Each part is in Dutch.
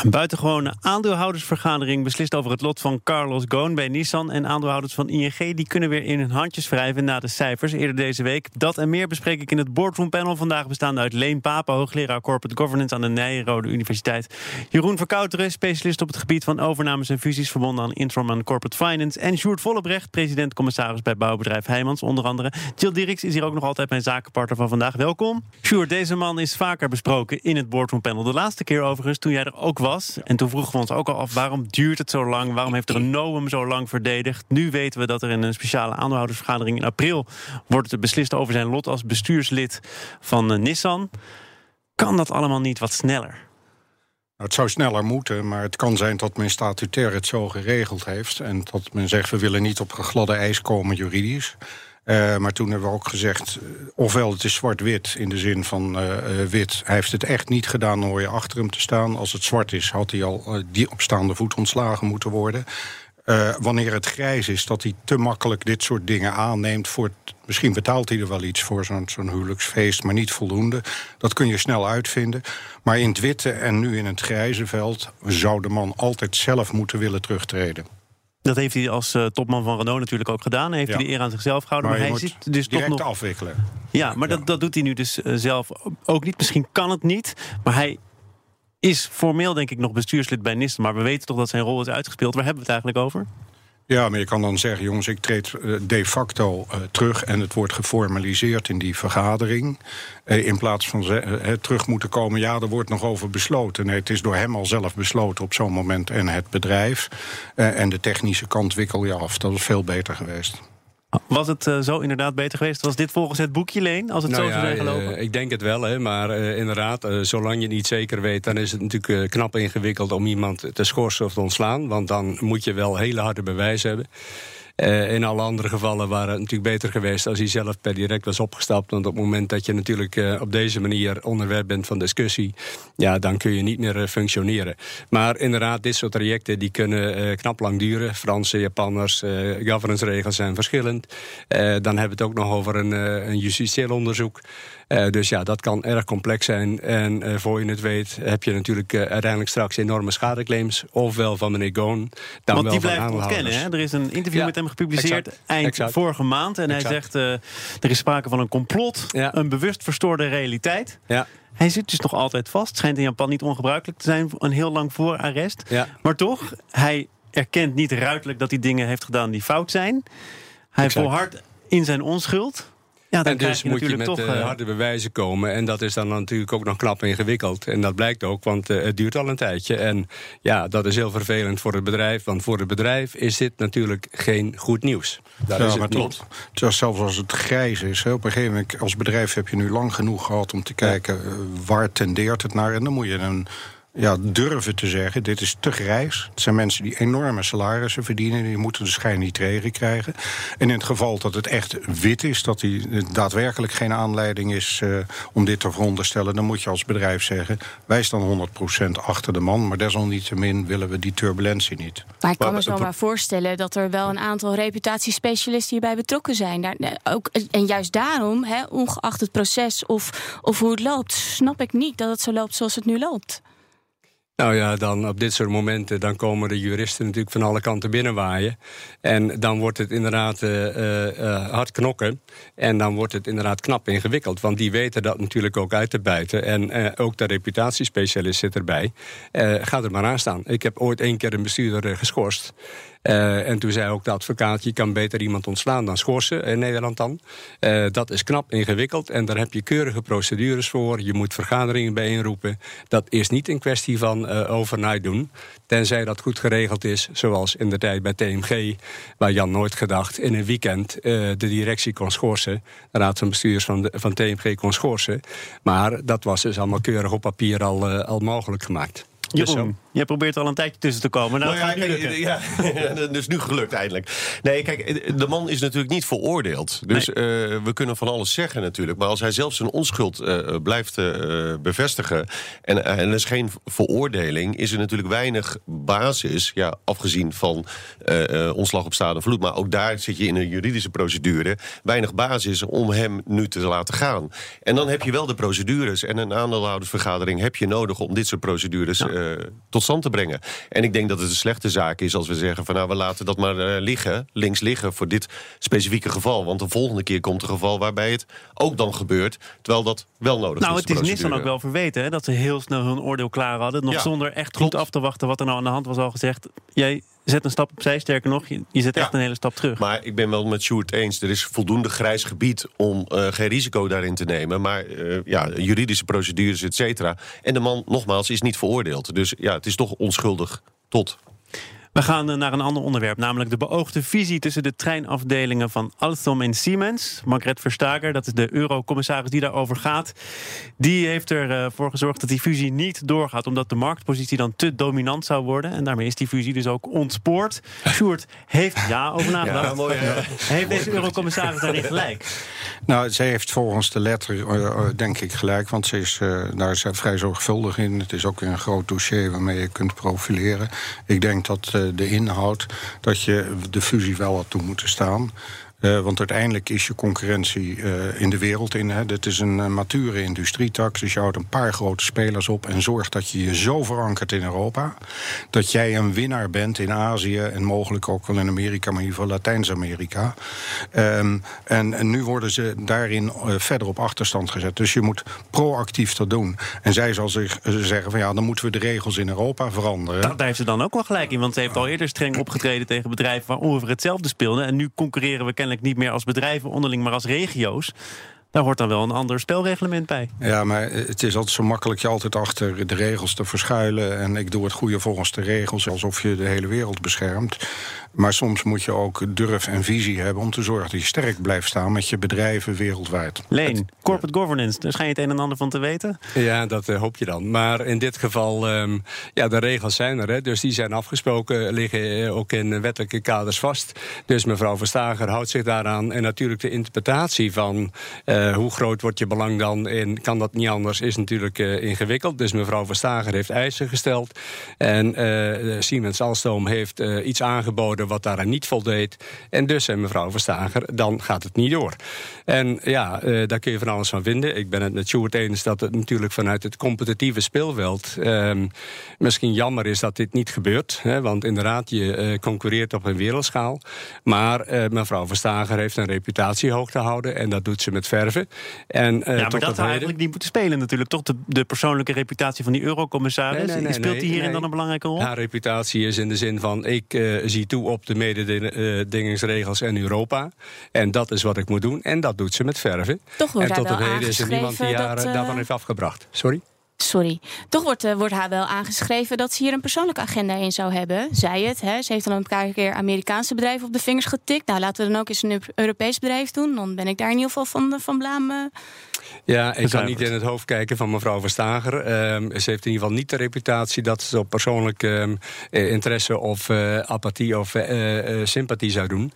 Een buitengewone aandeelhoudersvergadering beslist over het lot van Carlos Ghosn bij Nissan. En aandeelhouders van ING die kunnen weer in hun handjes wrijven na de cijfers eerder deze week. Dat en meer bespreek ik in het boardroom panel vandaag bestaande uit Leen Papen, hoogleraar Corporate Governance aan de Nijrode Universiteit. Jeroen Verkouteren, specialist op het gebied van overnames en fusies verbonden aan Introm en Corporate Finance. En Sjoerd Vollebrecht, president-commissaris bij bouwbedrijf Heijmans onder andere. Jill Dirks is hier ook nog altijd mijn zakenpartner van vandaag. Welkom. Sjoerd, deze man is vaker besproken in het boardroom panel. De laatste keer overigens toen jij er ook was. En toen vroegen we ons ook al af, waarom duurt het zo lang? Waarom heeft Renault hem zo lang verdedigd? Nu weten we dat er in een speciale aandeelhoudersvergadering in april... wordt beslist over zijn lot als bestuurslid van uh, Nissan. Kan dat allemaal niet wat sneller? Nou, het zou sneller moeten, maar het kan zijn dat men statutair het zo geregeld heeft... en dat men zegt, we willen niet op gladde ijs komen juridisch... Uh, maar toen hebben we ook gezegd, uh, ofwel het is zwart-wit in de zin van uh, wit. Hij heeft het echt niet gedaan, dan hoor je achter hem te staan. Als het zwart is, had hij al die op staande voet ontslagen moeten worden. wanneer het grijs is, dat hij te makkelijk dit soort dingen aanneemt. Voor misschien betaalt hij er wel iets voor zo'n zo'n huwelijksfeest, maar niet voldoende. Dat kun je snel uitvinden. Maar in het witte en nu in het grijze veld zou de man altijd zelf moeten willen terugtreden. Dat heeft hij als uh, topman van Renault natuurlijk ook gedaan. Heeft ja. hij de eer aan zichzelf gehouden. Maar, maar hij zit dus toch nog afwikkelen. Ja, maar ja. Dat, dat doet hij nu dus uh, zelf ook niet. Misschien kan het niet. Maar hij is formeel denk ik nog bestuurslid bij Nissan. Maar we weten toch dat zijn rol is uitgespeeld. Waar hebben we het eigenlijk over? Ja, maar je kan dan zeggen, jongens, ik treed de facto uh, terug... en het wordt geformaliseerd in die vergadering. Uh, in plaats van terug moeten komen, ja, er wordt nog over besloten. Nee, het is door hem al zelf besloten op zo'n moment en het bedrijf. en de technische kant wikkel je af. Dat is veel beter geweest. Was het uh, zo inderdaad beter geweest? Was dit volgens het boekje Leen, als het nou zo zou zijn gelopen? Uh, ik denk het wel, hè, maar uh, inderdaad, zolang je niet zeker weet... dan is het natuurlijk knap ingewikkeld om iemand te schorsen of te ontslaan. Want dan moet je wel hele harde bewijs hebben. Uh, in alle andere gevallen waren het natuurlijk beter geweest als hij zelf per direct was opgestapt. Want op het moment dat je natuurlijk uh, op deze manier onderwerp bent van discussie, ja, dan kun je niet meer uh, functioneren. Maar inderdaad, dit soort trajecten die kunnen knap lang duren. Franse, Japanners, governance regels zijn verschillend. dan hebben we het ook nog over een, een justitieel onderzoek. Uh, dus ja, dat kan erg complex zijn. En uh, voor je het weet heb je natuurlijk uh, uiteindelijk straks enorme schadeclaims. Ofwel van meneer Goon, dan Want wel die blijft ontkennen. Hè? Er is een interview Ja, met hem gepubliceerd exact, eind exact. vorige maand. En Exact. hij zegt, er is sprake van een complot. Ja. Een bewust verstoorde realiteit. Ja, Hij zit dus nog altijd vast. Schijnt in Japan niet ongebruikelijk te zijn. Een heel lang voorarrest. ja. Maar toch, hij erkent niet ruidelijk dat hij dingen heeft gedaan die fout zijn. Hij volhardt in zijn onschuld. Ja, dan En krijg dus je moet je met toch... eh, eh, harde bewijzen komen. En dat is dan natuurlijk ook nog knap ingewikkeld. En dat blijkt ook, want eh, het duurt al een tijdje. En ja, dat is heel vervelend voor het bedrijf. Want voor het bedrijf is dit natuurlijk geen goed nieuws. Daar ja, is maar het tot zelfs als het grijs is. Hè, op een gegeven moment, als bedrijf heb je nu lang genoeg gehad om te kijken waar tendeert het naar. En dan moet je een ja, durven te zeggen, dit is te grijs. Het zijn mensen die enorme salarissen verdienen... die moeten de schijn niet tegen krijgen. En in het geval dat het echt wit is... dat die daadwerkelijk geen aanleiding is uh, om dit te veronderstellen... dan moet je als bedrijf zeggen, wij staan 100% achter de man... maar desalniettemin willen we die turbulentie niet. Maar ik kan Maar- me zo maar voorstellen dat er wel een aantal reputatiespecialisten hierbij betrokken zijn. Daar, eh, ook, en juist daarom, hè, ongeacht het proces of, of hoe het loopt, snap ik niet dat het zo loopt zoals het nu loopt. Nou ja, dan op dit soort momenten dan komen de juristen natuurlijk van alle kanten binnenwaaien. En dan wordt het inderdaad eh, eh, eh, hard knokken. En dan wordt het inderdaad knap ingewikkeld. Want die weten dat natuurlijk ook uit te bijten. En ook de reputatiespecialist zit erbij. Ga er maar aan staan. Ik heb ooit één keer een bestuurder geschorst. Eh, en toen zei ook de advocaat: je kan beter iemand ontslaan dan schorsen in Nederland dan. Eh, dat is knap ingewikkeld en daar heb je keurige procedures voor. Je moet vergaderingen bijeenroepen. Dat is niet een kwestie van eh, overnight doen. Tenzij dat goed geregeld is, zoals in de tijd bij TMG, waar Jan nooit gedacht in een weekend de directie kon schorsen. De raad van bestuurders van, de, van TMG kon schorsen. Maar dat was dus allemaal keurig op papier al, al mogelijk gemaakt. Zo. Jeroen, Jij probeert al een tijdje tussen te komen. Nou, Nou ja, nu ja, is nu gelukt eindelijk. Nee, kijk, de man is natuurlijk niet veroordeeld. Dus eh, we kunnen van alles zeggen natuurlijk. Maar als hij zelf zijn onschuld eh, blijft eh, bevestigen... En, en er is geen veroordeling... is er natuurlijk weinig basis... Ja, afgezien van ontslag op staande vloed... maar ook daar zit je in een juridische procedure... weinig basis om hem nu te laten gaan. En dan heb je wel de procedures... en een aandeelhoudersvergadering heb je nodig... om dit soort procedures eh, tot stand te brengen. En ik denk dat het een slechte zaak is als we zeggen... van nou, we laten dat maar eh, liggen, links liggen... voor dit specifieke geval. Want de volgende keer komt een geval waarbij het ook dan gebeurt... terwijl dat wel nodig Nou, is. het de is Nissan ook wel verweten hè, dat ze heel snel hun oordeel klaar hadden. Nog Ja, zonder echt klopt. goed af te wachten wat er nou aan de hand was al gezegd. Jij zet een stap opzij, sterker nog, je, je zet Ja. echt een hele stap terug. Maar ik ben wel met Sjoerd eens. Er is voldoende grijs gebied om eh, geen risico daarin te nemen. Maar eh, ja, juridische procedures, et cetera. En de man, nogmaals, is niet veroordeeld. Dus ja, het is toch onschuldig tot. We gaan eh, naar een ander onderwerp, namelijk de beoogde visie tussen de treinafdelingen van Alstom en Siemens. Margret Verstager, dat is de eurocommissaris die daarover gaat, die heeft ervoor gezorgd dat die fusie niet doorgaat, omdat de marktpositie dan te dominant zou worden. En daarmee is die fusie dus ook ontspoord. Sjoerd heeft ja over nagedacht. Ja, mooi, hè? Heeft deze eurocommissaris daarin gelijk? Nou, zij heeft volgens de letter, eh, eh, denk ik, gelijk. Want ze is eh, daar is zij vrij zorgvuldig in. Het is ook een groot dossier waarmee je kunt profileren. Ik denk dat eh, de inhoud, dat je de fusie wel had toe moeten staan. Eh, want uiteindelijk is je concurrentie eh, in de wereld in. Hè. Dit is een eh, mature industrietak. Dus je houdt een paar grote spelers op. En zorgt dat je je zo verankert in Europa. Dat jij een winnaar bent in Azië. En mogelijk ook wel in Amerika, maar in ieder geval Latijns-Amerika. Ehm, en, nu worden ze daarin verder op achterstand gezet. Dus je moet proactief dat doen. En zij zal zich zeggen van ja, dan moeten we de regels in Europa veranderen. Daar heeft ze dan ook wel gelijk in. Want ze heeft al eerder streng opgetreden tegen bedrijven waar ongeveer hetzelfde speelde. En nu concurreren we kennelijk niet meer als bedrijven onderling, maar als regio's. Daar hoort dan wel een ander spelreglement bij. Ja, maar het is altijd zo makkelijk je altijd achter de regels te verschuilen. En ik doe het goede volgens de regels, alsof je de hele wereld beschermt. Maar soms moet je ook durf en visie hebben om te zorgen dat je sterk blijft staan met je bedrijven wereldwijd. Leen, corporate governance, daar schijn je het een en ander van te weten. Ja, dat eh, hoop je dan. Maar in dit geval, ehm, ja, de regels zijn er. Hè, dus die zijn afgesproken, liggen eh, ook in wettelijke kaders vast. Dus mevrouw Verstager houdt zich daaraan. En natuurlijk de interpretatie van eh, hoe groot wordt je belang dan en kan dat niet anders, is natuurlijk eh, ingewikkeld. Dus mevrouw Verstager heeft eisen gesteld. En eh, Siemens Alstom heeft eh, iets aangeboden wat daaraan niet voldeed. En dus, en mevrouw Verstager, dan gaat het niet door. En ja, eh, daar kun je van alles van vinden. Ik ben het met Sjoerd eens dat het natuurlijk vanuit het competitieve speelveld ehm, misschien jammer is dat dit niet gebeurt. Hè, want inderdaad, je eh, concurreert op een wereldschaal. Maar eh, mevrouw Verstager heeft een reputatie hoog te houden. En dat doet ze met verven. En, ja, maar dat zou heden- eigenlijk niet moeten spelen natuurlijk. Toch de, de persoonlijke reputatie van die eurocommissaris. Nee, nee, nee, Speelt die hierin dan een belangrijke rol? Haar reputatie is in de zin van: ik zie toe op de mededingingsregels en Europa. En dat is wat ik moet doen. En dat doet ze met verven. Toch wordt en tot op heden is er niemand die haar dat, eh, eh, daarvan heeft afgebracht. Sorry? Sorry. Toch wordt, eh, wordt haar wel aangeschreven dat ze hier een persoonlijke agenda in zou hebben. Zij het. Hè. Ze heeft dan een paar keer Amerikaanse bedrijven op de vingers getikt. Nou, laten we dan ook eens een Eu- Europees bedrijf doen. Dan ben ik daar in ieder geval van, van blaam. Ja, ik kan niet in het hoofd kijken van mevrouw Verstager. Ehm, ze heeft in ieder geval niet de reputatie dat ze op persoonlijk ehm, eh, interesse of eh, apathie of eh, sympathie zou doen.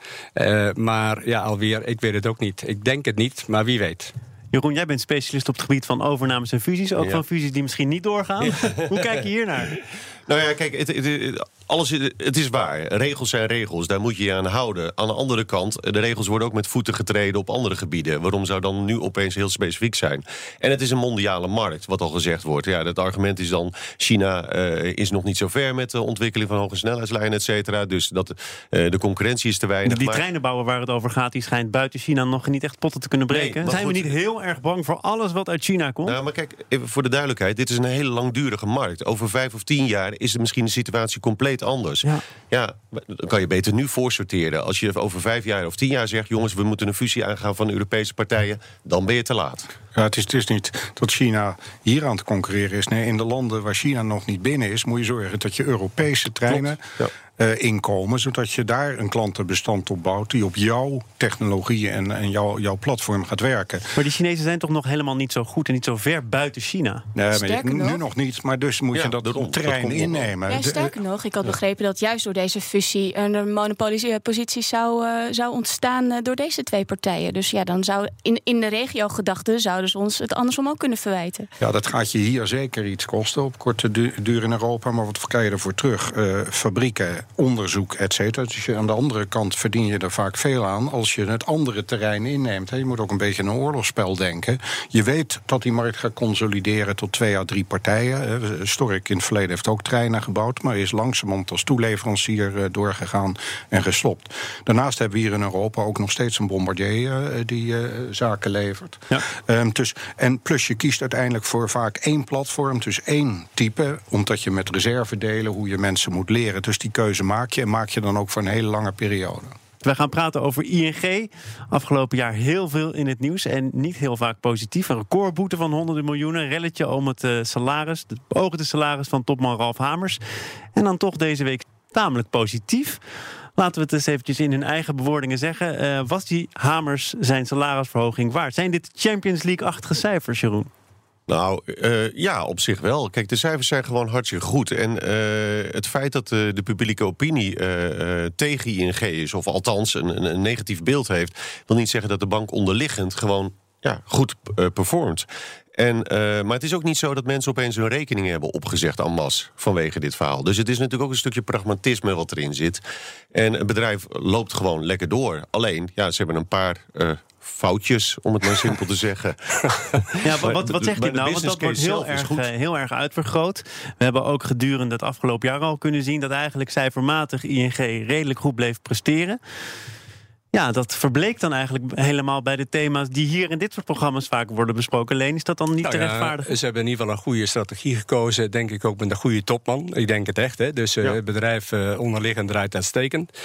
Maar ja, alweer, ik weet het ook niet. Ik denk het niet, maar wie weet. Jeroen, jij bent specialist op het gebied van overnames en fusies. Ook Ja. van fusies die misschien niet doorgaan. Hoe kijk je hier naar? Nou ja, kijk, het, het, alles, het is waar. Regels zijn regels, daar moet je je aan houden. Aan de andere kant, de regels worden ook met voeten getreden op andere gebieden. Waarom zou dan nu opeens heel specifiek zijn? En het is een mondiale markt, wat al gezegd wordt. Ja, het argument is dan, China eh, is nog niet zo ver met de ontwikkeling van hoge snelheidslijnen, et cetera. Dus dat, eh, de concurrentie is te weinig. Die Maar- treinenbouwer waar het over gaat, die schijnt buiten China nog niet echt potten te kunnen Nee, breken. maar Zijn we niet heel erg bang voor alles wat uit China komt? Nou, maar kijk, even voor de duidelijkheid. Dit is een hele langdurige markt. Over vijf of tien jaar is het misschien de situatie compleet anders. Ja. Ja, dan kan je beter nu voorsorteren. Als je over vijf jaar of tien jaar zegt... jongens, we moeten een fusie aangaan van Europese partijen... dan ben je te laat. Ja, het, is, het is niet dat China hier aan het concurreren is. Nee, in de landen waar China nog niet binnen is, moet je zorgen dat je Europese treinen Klopt, eh, inkomen, zodat je daar een klantenbestand op bouwt die op jouw technologie en, en jouw, jouw platform gaat werken. Maar die Chinezen zijn toch nog helemaal niet zo goed en niet zo ver buiten China? Nee, maar Sterker nu nog- nog niet, maar dus moet Ja, je dat nog wel. innemen. Ja, sterker nog, ik had begrepen dat juist door deze fusie een monopoliepositie zou, eh, zou ontstaan eh, door deze twee partijen. Dus ja, dan zou in, in de regio-gedachten zouden ze ons het andersom ook kunnen verwijten. Ja, dat gaat je hier zeker iets kosten op korte du- duur in Europa. Maar wat krijg je ervoor terug? Eh, fabrieken, onderzoek, et cetera. Dus je, aan de andere kant verdien je er vaak veel aan als je het andere terrein inneemt. hè. Je moet ook een beetje aan een oorlogsspel denken. Je weet dat die markt gaat consolideren tot twee à drie partijen. hè. Stork in het verleden heeft ook treinen gebouwd, maar is langzamerhand als toeleverancier eh, doorgegaan en gestopt. Daarnaast hebben we hier in Europa ook nog steeds een bombardier eh, die eh, zaken levert. Ja. Dus, en plus je kiest uiteindelijk voor vaak één platform, dus één type, omdat je met reserve delen hoe je mensen moet leren. Dus die keuze maak je en maak je dan ook voor een hele lange periode. We gaan praten over ING. Afgelopen jaar heel veel in het nieuws en niet heel vaak positief. Een recordboete van honderden miljoenen. Een relletje om het eh, salaris, het beoogde salaris van topman Ralf Hamers. En dan toch deze week tamelijk positief. Laten we het eens eventjes in hun eigen bewoordingen zeggen. Eh, was die Hamers zijn salarisverhoging waard? Zijn dit Champions League-achtige cijfers, Jeroen? Nou, eh, ja, op zich wel. Kijk, de cijfers zijn gewoon hartstikke goed. En eh, het feit dat eh, de publieke opinie tegen ING is... of althans een, een negatief beeld heeft... wil niet zeggen dat de bank onderliggend gewoon ja, goed performt. En, eh, maar het is ook niet zo dat mensen opeens hun rekening hebben opgezegd en masse vanwege dit verhaal. Dus het is natuurlijk ook een stukje pragmatisme wat erin zit. En het bedrijf loopt gewoon lekker door. Alleen, ja, ze hebben een paar eh, foutjes, om het maar simpel te zeggen. Ja, wat, wat, de dit nou? Want dat wordt heel erg, heel erg uitvergroot. We hebben ook gedurende het afgelopen jaar al kunnen zien... dat eigenlijk cijfermatig ING redelijk goed bleef presteren. Ja, dat verbleek dan eigenlijk helemaal bij de thema's... die hier in dit soort programma's vaak worden besproken. Leen, is dat dan niet Nou te ja, rechtvaardigen? ze hebben in ieder geval een goede strategie gekozen. Denk ik ook met een goede topman. Ik denk het echt. Hè? Dus eh, Ja. het bedrijf eh, onderliggend draait uitstekend.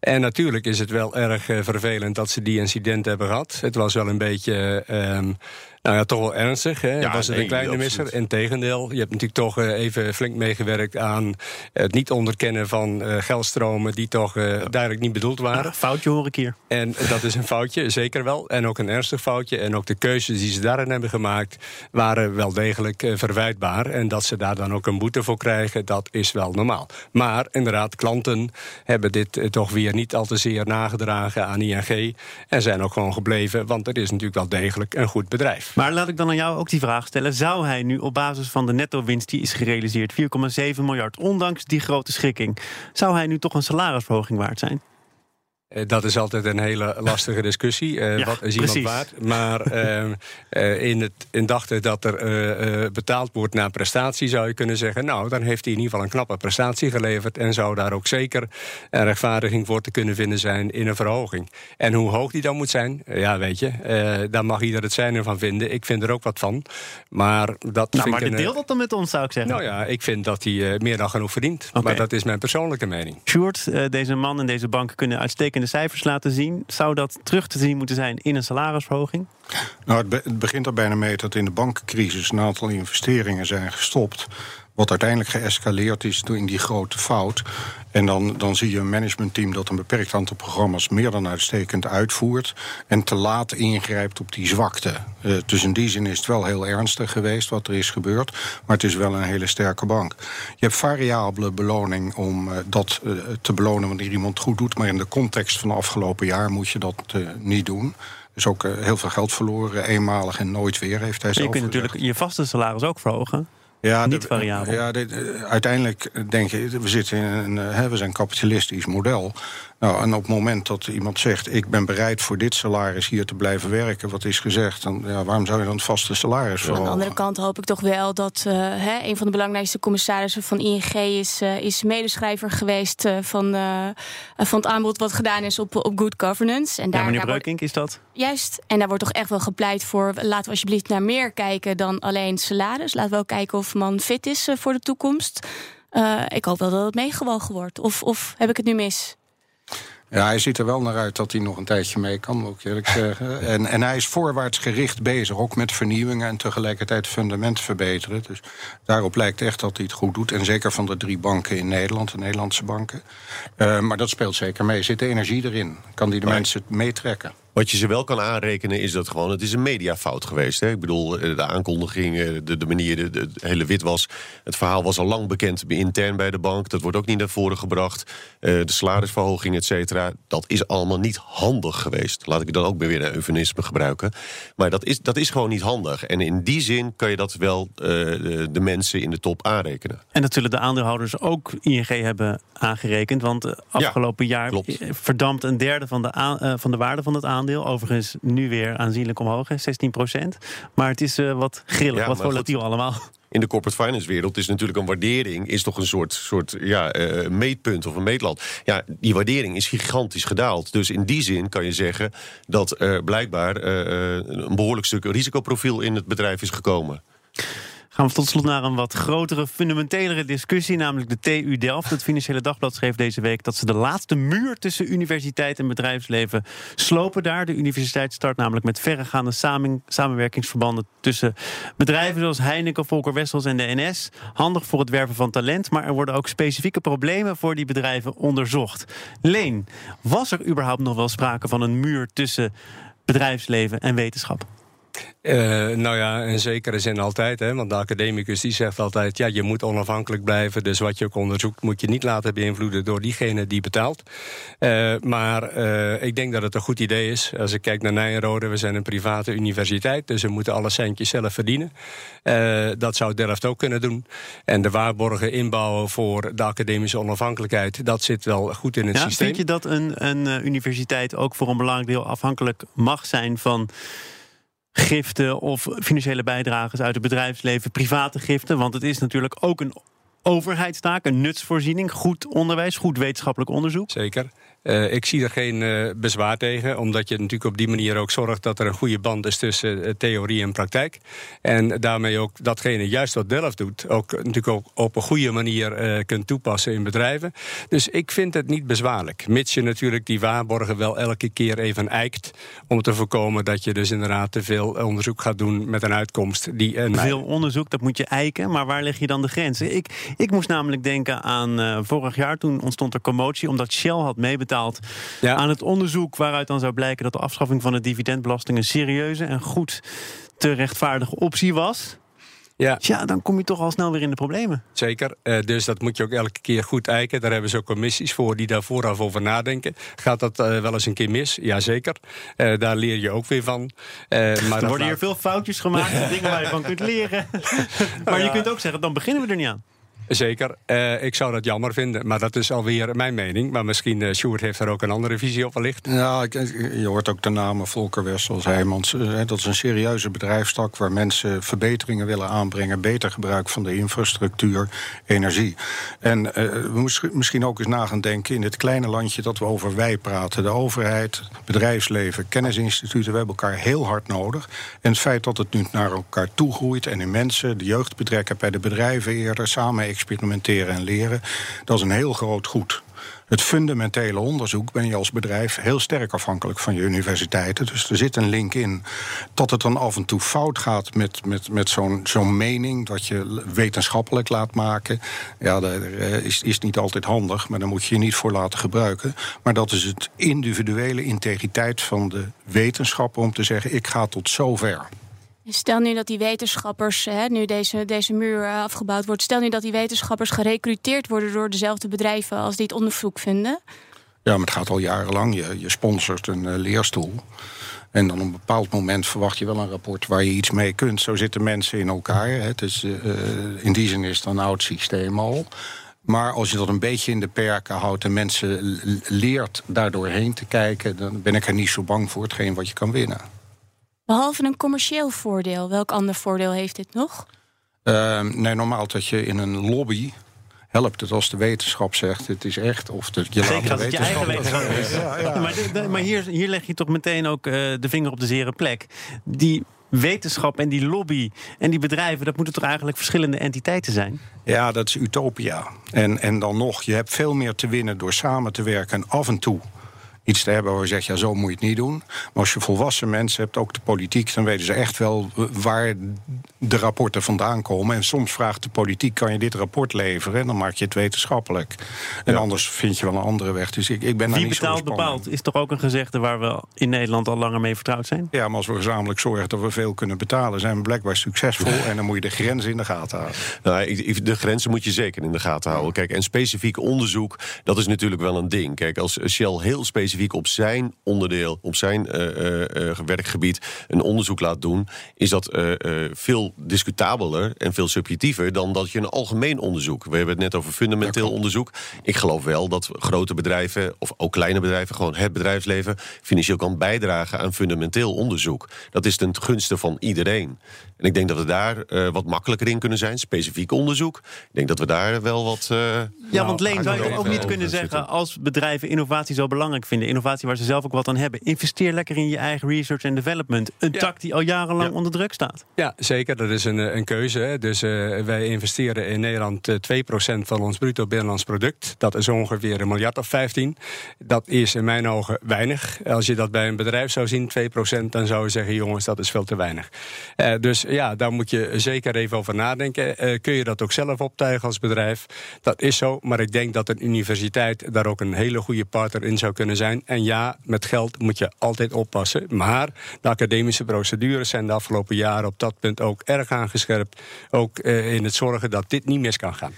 En natuurlijk is het wel erg eh, vervelend dat ze die incident hebben gehad. Het was wel een beetje. ehm, nou ja, toch wel ernstig. Hè? Ja, was het nee, een kleine misser? Integendeel, je hebt natuurlijk toch eh, even flink meegewerkt aan het niet onderkennen van eh, geldstromen die toch eh, duidelijk niet bedoeld waren. Foutje hoor ik hier. En dat is een foutje, zeker wel. En ook een ernstig foutje. En ook de keuzes die ze daarin hebben gemaakt... waren wel degelijk verwijtbaar. En dat ze daar dan ook een boete voor krijgen, dat is wel normaal. Maar inderdaad, klanten hebben dit toch weer niet al te zeer nagedragen aan ING. En zijn ook gewoon gebleven, want het is natuurlijk wel degelijk een goed bedrijf. Maar laat ik dan aan jou ook die vraag stellen. Zou hij nu op basis van de netto-winst die is gerealiseerd... 4,7 miljard, ondanks die grote schikking... zou hij nu toch een salarisverhoging waard zijn? Eh, Dat is altijd een hele lastige discussie. Eh, Ja, wat is iemand waard? Maar eh, in het in dachten dat er betaald wordt naar prestatie, zou je kunnen zeggen. Nou, dan heeft hij in ieder geval een knappe prestatie geleverd. En zou daar ook zeker een rechtvaardiging voor te kunnen vinden zijn in een verhoging. En hoe hoog die dan moet zijn, ja, weet je, daar mag ieder het zijn van vinden. Ik vind er ook wat van. Maar dat Nou, maar een, deel dat dan met ons, zou ik zeggen. Nou ja, ik vind dat hij meer dan genoeg verdient. Maar dat is mijn persoonlijke mening. Sjoerd, deze man en deze bank kunnen uitstekende cijfers laten zien. Zou dat terug te zien moeten zijn in een salarisverhoging? Nou, het, het begint er bijna mee dat in de bankencrisis een aantal investeringen zijn gestopt. Wat uiteindelijk geëscaleerd is door in die grote fout. En dan, dan zie je een managementteam dat een beperkt aantal programma's meer dan uitstekend uitvoert. En te laat ingrijpt op die zwakte. Eh, dus in die zin is het wel heel ernstig geweest wat er is gebeurd. Maar het is wel een hele sterke bank. Je hebt variabele beloning om eh, dat eh, te belonen wanneer iemand goed doet. Maar in de context van het afgelopen jaar moet je dat niet doen. Dus ook heel veel geld verloren, eenmalig en nooit weer, heeft hij je zelf kunt gezegd. natuurlijk je vaste salaris ook verhogen. Ja, Niet variabel. Ja, dit, eh, uiteindelijk denk je, we zitten in een, eh, hè, we zijn een kapitalistisch model. Nou, en op het moment dat iemand zegt, ik ben bereid voor dit salaris hier te blijven werken, wat is gezegd, dan ja, waarom zou je dan het vaste salaris Aan de verhogen? andere kant hoop ik toch wel dat eh, hè, een van de belangrijkste commissarissen van ING is, eh, is medeschrijver geweest eh, van, eh, van het aanbod wat gedaan is op, op good governance. En Ja, daar, meneer daar wordt, Breukink, is dat? juist, en daar wordt toch echt wel gepleit voor. Laten we alsjeblieft naar meer kijken dan alleen salaris. Laten we ook kijken of man fit is voor de toekomst. Eh, ik hoop wel dat het meegewogen wordt. Of, of heb ik het nu mis? Ja, hij ziet er wel naar uit dat hij nog een tijdje mee kan, moet ik eerlijk zeggen. En, en hij is voorwaarts gericht bezig, ook met vernieuwingen en tegelijkertijd fundamenten verbeteren. Dus daarop lijkt echt dat hij het goed doet. En zeker van de drie banken in Nederland, de Nederlandse banken. Uh, maar dat speelt zeker mee. Zit de energie erin? Kan die de mensen meetrekken? Wat je ze wel kan aanrekenen is dat gewoon... het is een mediafout geweest. Hè? Ik bedoel, eh, de aankondiging, eh, de, de manier, de, de, hele wit was... het verhaal was al lang bekend intern bij de bank. Dat wordt ook niet naar voren gebracht. Uh, de salarisverhoging, et cetera. Dat is allemaal niet handig geweest. Laat ik dan ook weer een eufemisme gebruiken. Maar dat is, dat is gewoon niet handig. En in die zin kan je dat wel uh, de, mensen in de top aanrekenen. En dat zullen de aandeelhouders ook ING hebben aangerekend. Want afgelopen ja, jaar klopt. verdampt een derde van de, aan, van de waarde van het aandeel aandeel. Overigens nu weer aanzienlijk omhoog, 16 procent. Maar het is uh, wat grillig, wat volatiel allemaal. In de corporate finance wereld is natuurlijk een waardering... is toch een soort, soort ja, uh, meetpunt of een meetlat. Ja, die waardering is gigantisch gedaald. Dus in die zin kan je zeggen dat er blijkbaar uh, een behoorlijk stuk risicoprofiel in het bedrijf is gekomen. Gaan we tot slot naar een wat grotere, fundamentelere discussie, namelijk de TU Delft. Het Financiële Dagblad schreef deze week dat ze de laatste muur tussen universiteit en bedrijfsleven slopen daar. De universiteit start namelijk met verregaande samenwerkingsverbanden tussen bedrijven zoals Heineken, Volker Wessels en de NS. Handig voor het werven van talent, maar er worden ook specifieke problemen voor die bedrijven onderzocht. Leen, was er überhaupt nog wel sprake van een muur tussen bedrijfsleven en wetenschap? Uh, nou ja, in zekere zin altijd. Hè, want de academicus die zegt altijd... ja, je moet onafhankelijk blijven. Dus wat je ook onderzoekt moet je niet laten beïnvloeden... door diegene die betaalt. Uh, maar uh, ik denk dat het een goed idee is. Als ik kijk naar Nijrode, we zijn een private universiteit... dus we moeten alle centjes zelf verdienen. dat zou Delft ook kunnen doen. En de waarborgen inbouwen voor de academische onafhankelijkheid... dat zit wel goed in het ja, systeem. Vind je dat een, een universiteit ook voor een belangrijk deel afhankelijk mag zijn... van giften of financiële bijdragers uit het bedrijfsleven, private giften. Want het is natuurlijk ook een overheidstaak, een nutsvoorziening, goed onderwijs, goed wetenschappelijk onderzoek. Zeker. Uh, ik zie er geen uh, bezwaar tegen, omdat je natuurlijk op die manier ook zorgt dat er een goede band is tussen uh, theorie en praktijk. En daarmee ook datgene juist wat Delft doet, ook natuurlijk ook op een goede manier kunt toepassen in bedrijven. Dus ik vind het niet bezwaarlijk, mits je natuurlijk die waarborgen wel elke keer even eikt, om te voorkomen dat je dus inderdaad te veel onderzoek gaat doen met een uitkomst die. Veel onderzoek, dat moet je eiken, maar waar leg je dan de grenzen? Ik, ik moest namelijk denken aan vorig jaar, toen ontstond er commotie omdat Shell had meebetaald ja. aan het onderzoek waaruit dan zou blijken dat de afschaffing van de dividendbelasting een serieuze en goed te rechtvaardige optie was. Ja. ja, dan kom je toch al snel weer in de problemen. Zeker, uh, dus dat moet je ook elke keer goed eiken. Daar hebben ze ook commissies voor die daar vooraf over nadenken. Gaat dat uh, wel eens een keer mis? Jazeker. Uh, daar leer je ook weer van. maar er worden hier veel foutjes gemaakt, dingen waar je van kunt leren. maar je kunt ook zeggen, dan beginnen we er niet aan. Zeker. Uh, ik zou dat jammer vinden, maar dat is alweer mijn mening. Maar misschien, uh, Sjoerd heeft er ook een andere visie op wellicht. Ja, je hoort ook de namen Volker Wessels, Heijmans. Uh, dat is een serieuze bedrijfstak waar mensen verbeteringen willen aanbrengen. Beter gebruik van de infrastructuur, energie. En we misschien ook eens na gaan denken in dit kleine landje dat we over wij praten. De overheid, bedrijfsleven, kennisinstituten, we hebben elkaar heel hard nodig. En het feit dat het nu naar elkaar toe groeit en in mensen, de jeugd betrekken bij de bedrijven eerder, samen experimenteren en leren. Dat is een heel groot goed. Het fundamentele onderzoek ben je als bedrijf heel sterk afhankelijk van je universiteiten. Dus er zit een link in dat het dan af en toe fout gaat met, met, met zo'n zo'n mening dat je wetenschappelijk laat maken. Ja, dat is, is niet altijd handig, maar daar moet je je niet voor laten gebruiken. Maar dat is het individuele integriteit van de wetenschapper om te zeggen: ik ga tot zover. Stel nu dat die wetenschappers, hè, nu deze, deze muur eh, afgebouwd wordt, stel nu dat die wetenschappers gerecruiteerd worden door dezelfde bedrijven als die het onderzoek vinden. Ja, maar het gaat al jarenlang. Je, je sponsort een uh, leerstoel. En dan op een bepaald moment verwacht je wel een rapport waar je iets mee kunt. Zo zitten mensen in elkaar. Hè. Is, uh, in die zin is het een oud systeem al. Maar als je dat een beetje in de perken houdt en mensen leert daardoorheen te kijken, dan ben ik er niet zo bang voor hetgeen wat je kan winnen. Behalve een commercieel voordeel, welk ander voordeel heeft dit nog? Uh, nee, normaal dat je in een lobby helpt het als de wetenschap zegt het is echt. Of de, je Zeker als het je eigen wetenschap is. Ja, ja. Maar, maar hier, hier, leg je toch meteen ook uh, de vinger op de zere plek. Die wetenschap en die lobby en die bedrijven, dat moeten toch eigenlijk verschillende entiteiten zijn? Ja, dat is utopia. En, en dan nog, je hebt veel meer te winnen door samen te werken en af en toe iets te hebben waar je zegt, ja, zo moet je het niet doen. Maar als je volwassen mensen hebt, ook de politiek, dan weten ze echt wel waar de rapporten vandaan komen. En soms vraagt de politiek: kan je dit rapport leveren? En dan maak je het wetenschappelijk. En anders vind je wel een andere weg. Dus ik, ik ben daar Wie niet betaalt zo bepaalt is toch ook een gezegde waar we in Nederland al langer mee vertrouwd zijn? Ja, maar als we gezamenlijk zorgen dat we veel kunnen betalen, zijn we blijkbaar succesvol. En dan moet je de grenzen in de gaten houden. Nou, de grenzen moet je zeker in de gaten houden. Kijk, en specifiek onderzoek, dat is natuurlijk wel een ding. Kijk, als Shell heel specifiek op zijn onderdeel, op zijn eh, eh, eh, werkgebied een onderzoek laat doen, is dat eh, eh, veel discutabeler en veel subjectiever dan dat je een algemeen onderzoek. We hebben het net over fundamenteel onderzoek. Ik geloof wel dat grote bedrijven, of ook kleine bedrijven, gewoon het bedrijfsleven, financieel kan bijdragen aan fundamenteel onderzoek. Dat is ten gunste van iedereen. En ik denk dat we daar eh, wat makkelijker in kunnen zijn. Specifiek onderzoek. Ik denk dat we daar wel wat. eh, Ja, want Leen, daar zou je ook niet kunnen zitten. zeggen... als bedrijven innovatie zo belangrijk vinden... innovatie waar ze zelf ook wat aan hebben... investeer lekker in je eigen research en development. Een Ja. tak die al jarenlang Ja. onder druk staat. Ja, zeker. Dat is een, eh, een keuze. Hè. Dus eh, wij investeren in Nederland eh, 2% van ons bruto binnenlands product. Dat is ongeveer een miljard of 15. Dat is in mijn ogen weinig. Als je dat bij een bedrijf zou zien, 2%, dan zou je zeggen: jongens, dat is veel te weinig. Eh, dus ja, daar moet je zeker even over nadenken. Eh, kun je dat ook zelf optuigen als bedrijf? Dat is zo, maar ik denk dat een universiteit daar ook een hele goede partner in zou kunnen zijn. En ja, met geld moet je altijd oppassen. Maar de academische procedures zijn de afgelopen jaren op dat punt ook erg aangescherpt. Ook eh, in het zorgen dat dit niet mis kan gaan.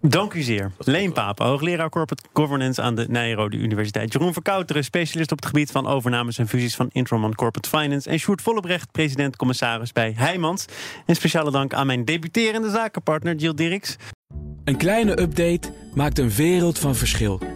Dank u zeer. Leen Papen, hoogleraar Corporate Governance aan de Nijrode Universiteit. Jeroen Verkouteren, specialist op het gebied van overnames en fusies van Introman Corporate Finance. En Sjoerd Vollebrecht, president-commissaris bij Heijmans. En speciale dank aan mijn debuterende zakenpartner Jill Dirks. Een kleine update maakt een wereld van verschil.